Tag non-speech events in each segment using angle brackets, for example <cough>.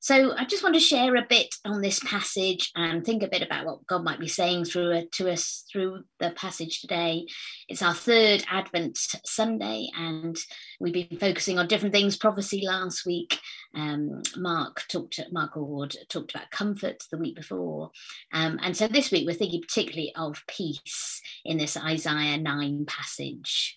So I just want to share a bit on this passage and think a bit about what God might be saying through it, to us through the passage today. It's our third Advent Sunday, and we've been focusing on different things. Prophecy last week. Um, Mark talked. Mark Ward talked about comfort the week before, um, and so this week we're thinking particularly of peace in this Isaiah nine passage.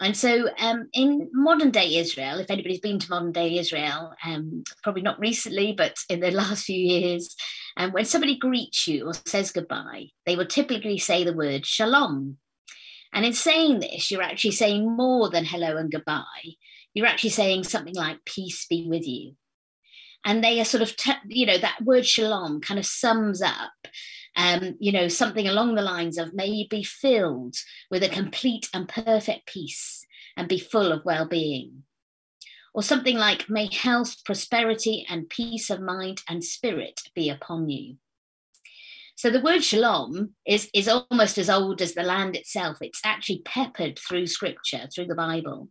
And so, um, in modern day Israel, if anybody's been to modern day Israel, um, probably not recently, but in the <laughs> last few years, um, when somebody greets you or says goodbye, they will typically say the word shalom. And in saying this, you're actually saying more than hello and goodbye. You're actually saying something like peace be with you. And they are sort of, you know, that word shalom kind of sums up um, you know, something along the lines of may you be filled with a complete and perfect peace and be full of well being. Or something like, may health, prosperity, and peace of mind and spirit be upon you. So the word shalom is, is almost as old as the land itself. It's actually peppered through scripture, through the Bible.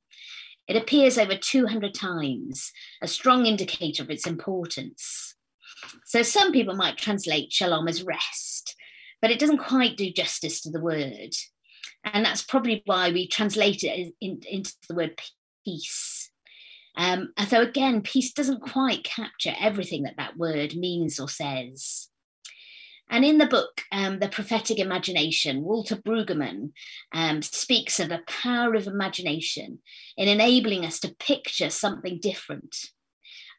It appears over 200 times, a strong indicator of its importance. So some people might translate shalom as rest, but it doesn't quite do justice to the word. And that's probably why we translate it in, into the word peace. Um, and so again, peace doesn't quite capture everything that that word means or says. And in the book, um, The Prophetic Imagination, Walter Brueggemann um, speaks of the power of imagination in enabling us to picture something different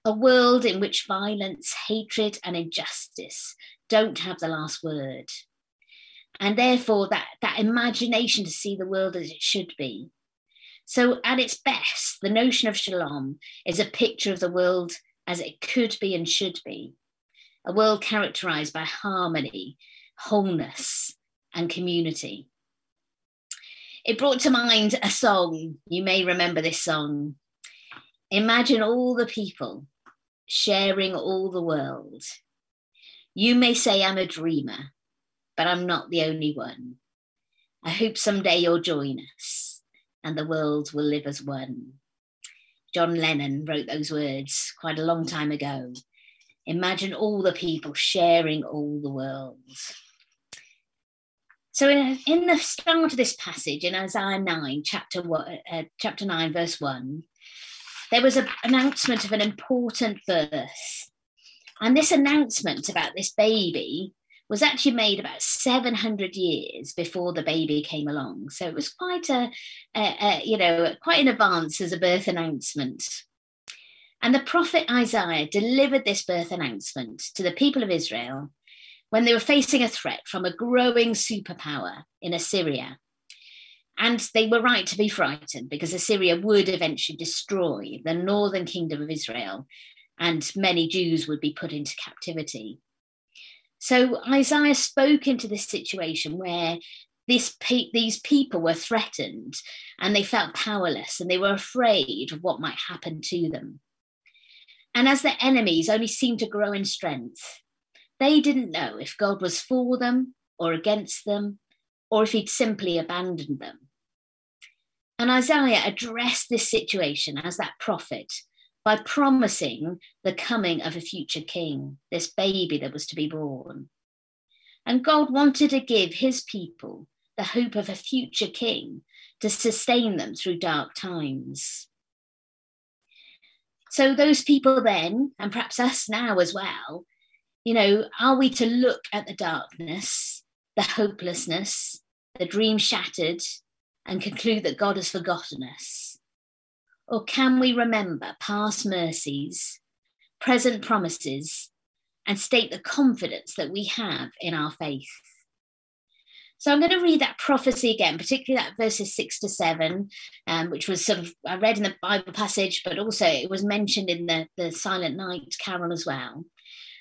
a world in which violence, hatred, and injustice don't have the last word. And therefore, that, that imagination to see the world as it should be. So, at its best, the notion of shalom is a picture of the world as it could be and should be a world characterized by harmony, wholeness, and community. It brought to mind a song. You may remember this song. Imagine all the people sharing all the world. You may say I'm a dreamer, but I'm not the only one. I hope someday you'll join us and the world will live as one. John Lennon wrote those words quite a long time ago. Imagine all the people sharing all the world. So, in, in the start of this passage in Isaiah 9, chapter, uh, chapter 9, verse 1, there was an announcement of an important birth. And this announcement about this baby was actually made about 700 years before the baby came along. So it was quite a, a, a, you know, quite in advance as a birth announcement. And the prophet Isaiah delivered this birth announcement to the people of Israel when they were facing a threat from a growing superpower in Assyria and they were right to be frightened because Assyria would eventually destroy the northern kingdom of Israel, and many Jews would be put into captivity. So Isaiah spoke into this situation where this pe- these people were threatened and they felt powerless and they were afraid of what might happen to them. And as their enemies only seemed to grow in strength, they didn't know if God was for them or against them, or if he'd simply abandoned them. And Isaiah addressed this situation as that prophet by promising the coming of a future king, this baby that was to be born. And God wanted to give his people the hope of a future king to sustain them through dark times. So, those people then, and perhaps us now as well, you know, are we to look at the darkness, the hopelessness, the dream shattered, and conclude that God has forgotten us? Or can we remember past mercies, present promises, and state the confidence that we have in our faith? So I'm going to read that prophecy again, particularly that verses six to seven, um, which was sort of I read in the Bible passage, but also it was mentioned in the, the Silent Night Carol as well.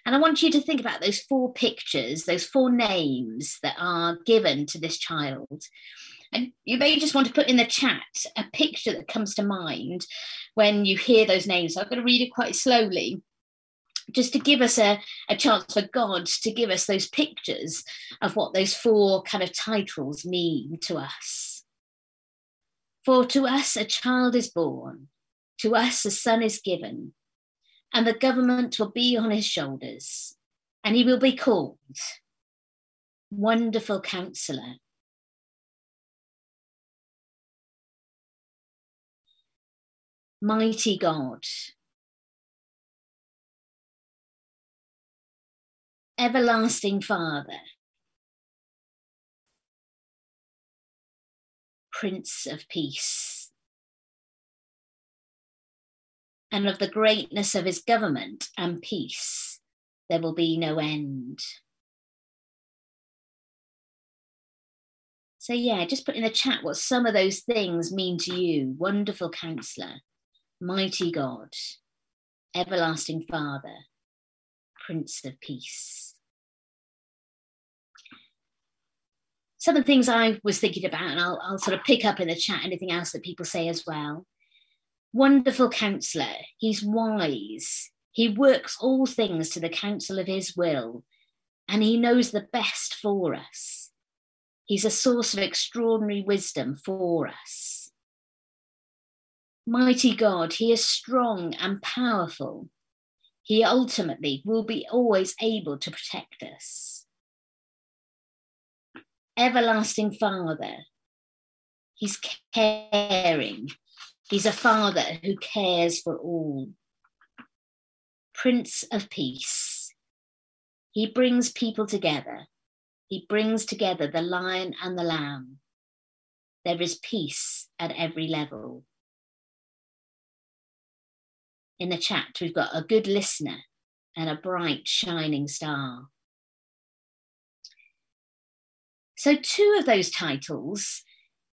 And I want you to think about those four pictures, those four names that are given to this child. And you may just want to put in the chat a picture that comes to mind when you hear those names. So I'm going to read it quite slowly just to give us a, a chance for God to give us those pictures of what those four kind of titles mean to us. For to us a child is born, to us a son is given, and the government will be on his shoulders, and he will be called Wonderful Counselor. Mighty God, Everlasting Father, Prince of Peace and of the greatness of his government and peace, there will be no end. So, yeah, just put in the chat what some of those things mean to you. Wonderful counselor, mighty God, everlasting Father, Prince of Peace. Some of the things I was thinking about, and I'll, I'll sort of pick up in the chat anything else that people say as well wonderful counselor. He's wise. He works all things to the counsel of his will, and he knows the best for us. He's a source of extraordinary wisdom for us. Mighty God, he is strong and powerful. He ultimately will be always able to protect us. Everlasting Father, he's caring He's a father who cares for all. Prince of Peace. He brings people together. He brings together the lion and the lamb. There is peace at every level. In the chat, we've got a good listener and a bright, shining star. So, two of those titles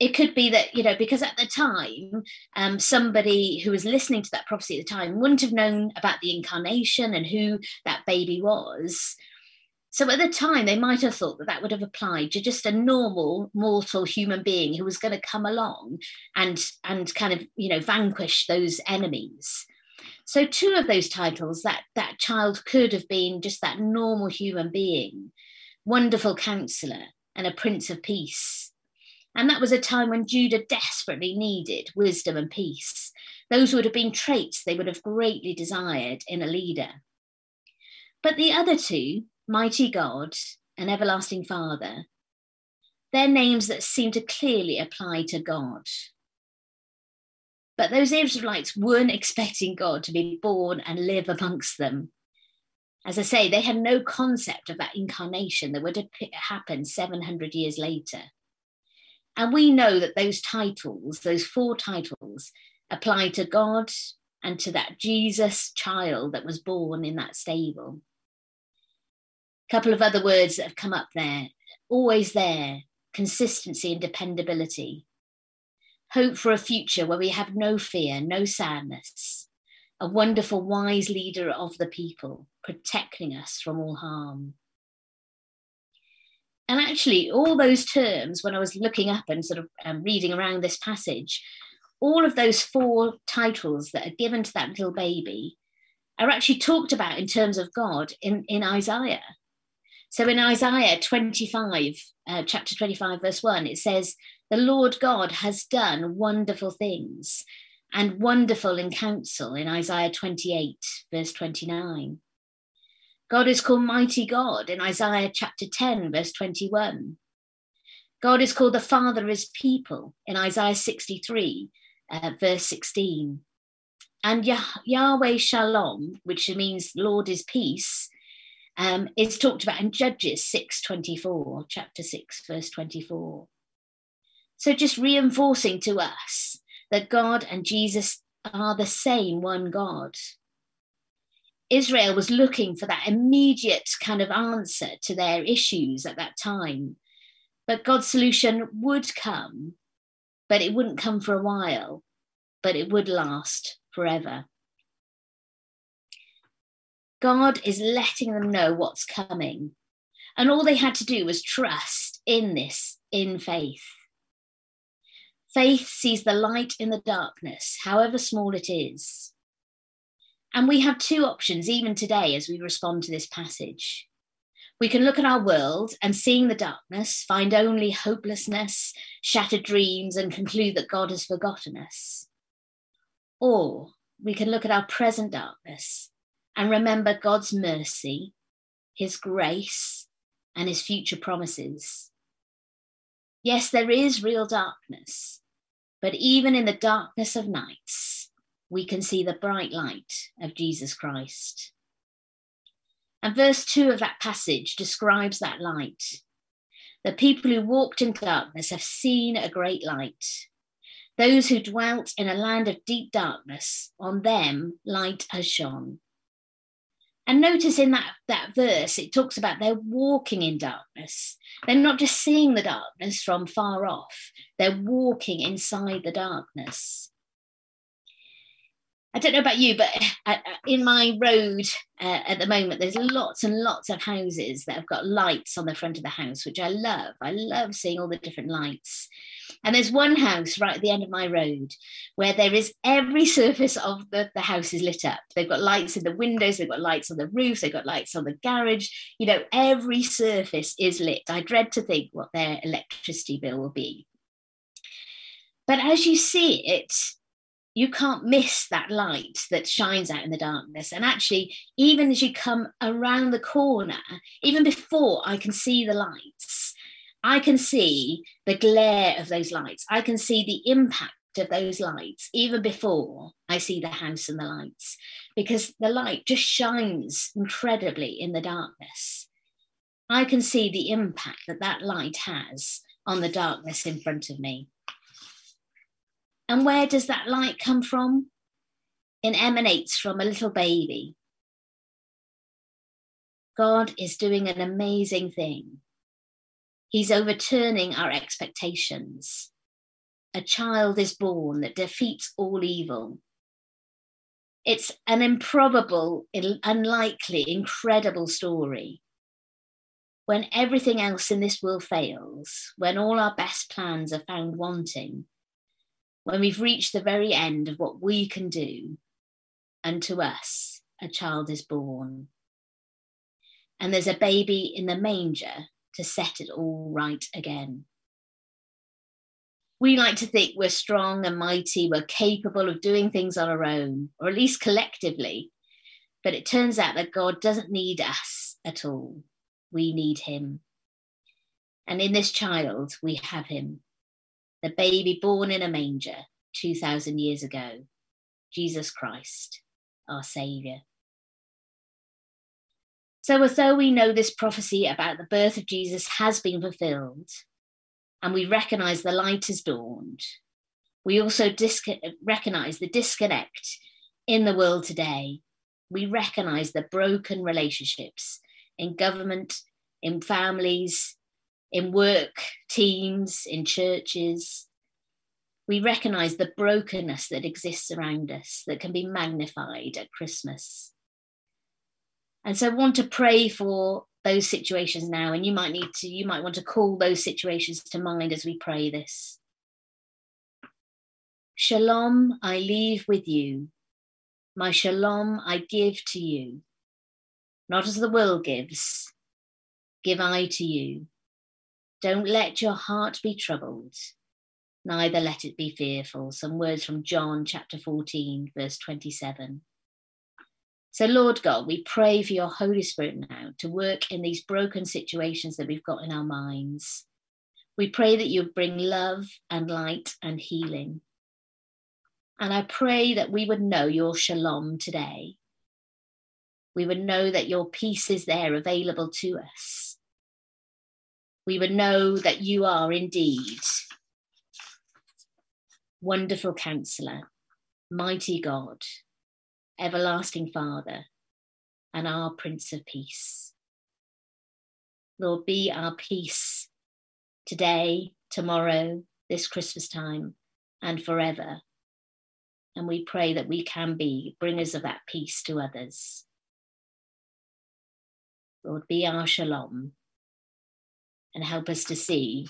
it could be that you know because at the time um, somebody who was listening to that prophecy at the time wouldn't have known about the incarnation and who that baby was so at the time they might have thought that that would have applied to just a normal mortal human being who was going to come along and and kind of you know vanquish those enemies so two of those titles that that child could have been just that normal human being wonderful counselor and a prince of peace and that was a time when Judah desperately needed wisdom and peace. Those would have been traits they would have greatly desired in a leader. But the other two, Mighty God and Everlasting Father, they're names that seem to clearly apply to God. But those Israelites weren't expecting God to be born and live amongst them. As I say, they had no concept of that incarnation that would have happened 700 years later. And we know that those titles, those four titles, apply to God and to that Jesus child that was born in that stable. A couple of other words that have come up there always there, consistency and dependability. Hope for a future where we have no fear, no sadness. A wonderful, wise leader of the people, protecting us from all harm. And actually, all those terms, when I was looking up and sort of um, reading around this passage, all of those four titles that are given to that little baby are actually talked about in terms of God in, in Isaiah. So in Isaiah 25, uh, chapter 25, verse 1, it says, The Lord God has done wonderful things and wonderful in counsel in Isaiah 28, verse 29. God is called Mighty God in Isaiah chapter 10, verse 21. God is called the Father of his people in Isaiah 63, uh, verse 16. And Yah- Yahweh Shalom, which means Lord is peace, um, is talked about in Judges 6:24, chapter 6, verse 24. So just reinforcing to us that God and Jesus are the same one God. Israel was looking for that immediate kind of answer to their issues at that time. But God's solution would come, but it wouldn't come for a while, but it would last forever. God is letting them know what's coming. And all they had to do was trust in this, in faith. Faith sees the light in the darkness, however small it is. And we have two options even today as we respond to this passage. We can look at our world and seeing the darkness, find only hopelessness, shattered dreams, and conclude that God has forgotten us. Or we can look at our present darkness and remember God's mercy, his grace, and his future promises. Yes, there is real darkness, but even in the darkness of nights, we can see the bright light of Jesus Christ. And verse 2 of that passage describes that light. The people who walked in darkness have seen a great light. Those who dwelt in a land of deep darkness, on them light has shone. And notice in that, that verse, it talks about they're walking in darkness. They're not just seeing the darkness from far off, they're walking inside the darkness. I don't know about you, but uh, uh, in my road uh, at the moment, there's lots and lots of houses that have got lights on the front of the house, which I love. I love seeing all the different lights. And there's one house right at the end of my road where there is every <laughs> surface of the, the house is lit up. They've got lights in the windows, they've got lights on the roof, they've got lights on the garage. You know, every surface is lit. I dread to think what their electricity bill will be. But as you see it, you can't miss that light that shines out in the darkness. And actually, even as you come around the corner, even before I can see the lights, I can see the glare of those lights. I can see the impact of those lights even before I see the house and the lights, because the light just shines incredibly in the darkness. I can see the impact that that light has on the darkness in front of me. And where does that light come from? It emanates from a little baby. God is doing an amazing thing. He's overturning our expectations. A child is born that defeats all evil. It's an improbable, unlikely, incredible story. When everything else in this world fails, when all our best plans are found wanting, when we've reached the very end of what we can do, and to us, a child is born. And there's a baby in the manger to set it all right again. We like to think we're strong and mighty, we're capable of doing things on our own, or at least collectively. But it turns out that God doesn't need us at all. We need Him. And in this child, we have Him the baby born in a manger 2,000 years ago, Jesus Christ, our Saviour. So, as though we know this prophecy about the birth of Jesus has been fulfilled, and we recognize the light has dawned, we also recognize the disconnect in the world today. We recognize the broken relationships in government, in families, in work teams, in churches. We recognize the brokenness that exists around us that can be magnified at Christmas. And so I want to pray for those situations now. And you might need to, you might want to call those situations to mind as we pray this. Shalom, I leave with you. My shalom I give to you. Not as the world gives, give I to you. Don't let your heart be troubled, neither let it be fearful. Some words from John chapter 14, verse 27. So, Lord God, we pray for your Holy Spirit now to work in these broken situations that we've got in our minds. We pray that you bring love and light and healing. And I pray that we would know your shalom today. We would know that your peace is there available to us we would know that you are indeed wonderful counselor, mighty God, everlasting Father, and our Prince of Peace. Lord, be our peace today, tomorrow, this Christmas time, and forever. And we pray that we can be bringers of that peace to others. Lord, be our shalom and help us to see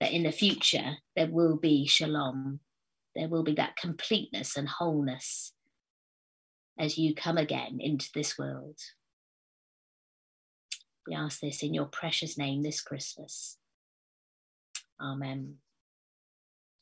that in the future there will be shalom, there will be that completeness and wholeness as you come again into this world. We ask this in your precious name this Christmas. Amen.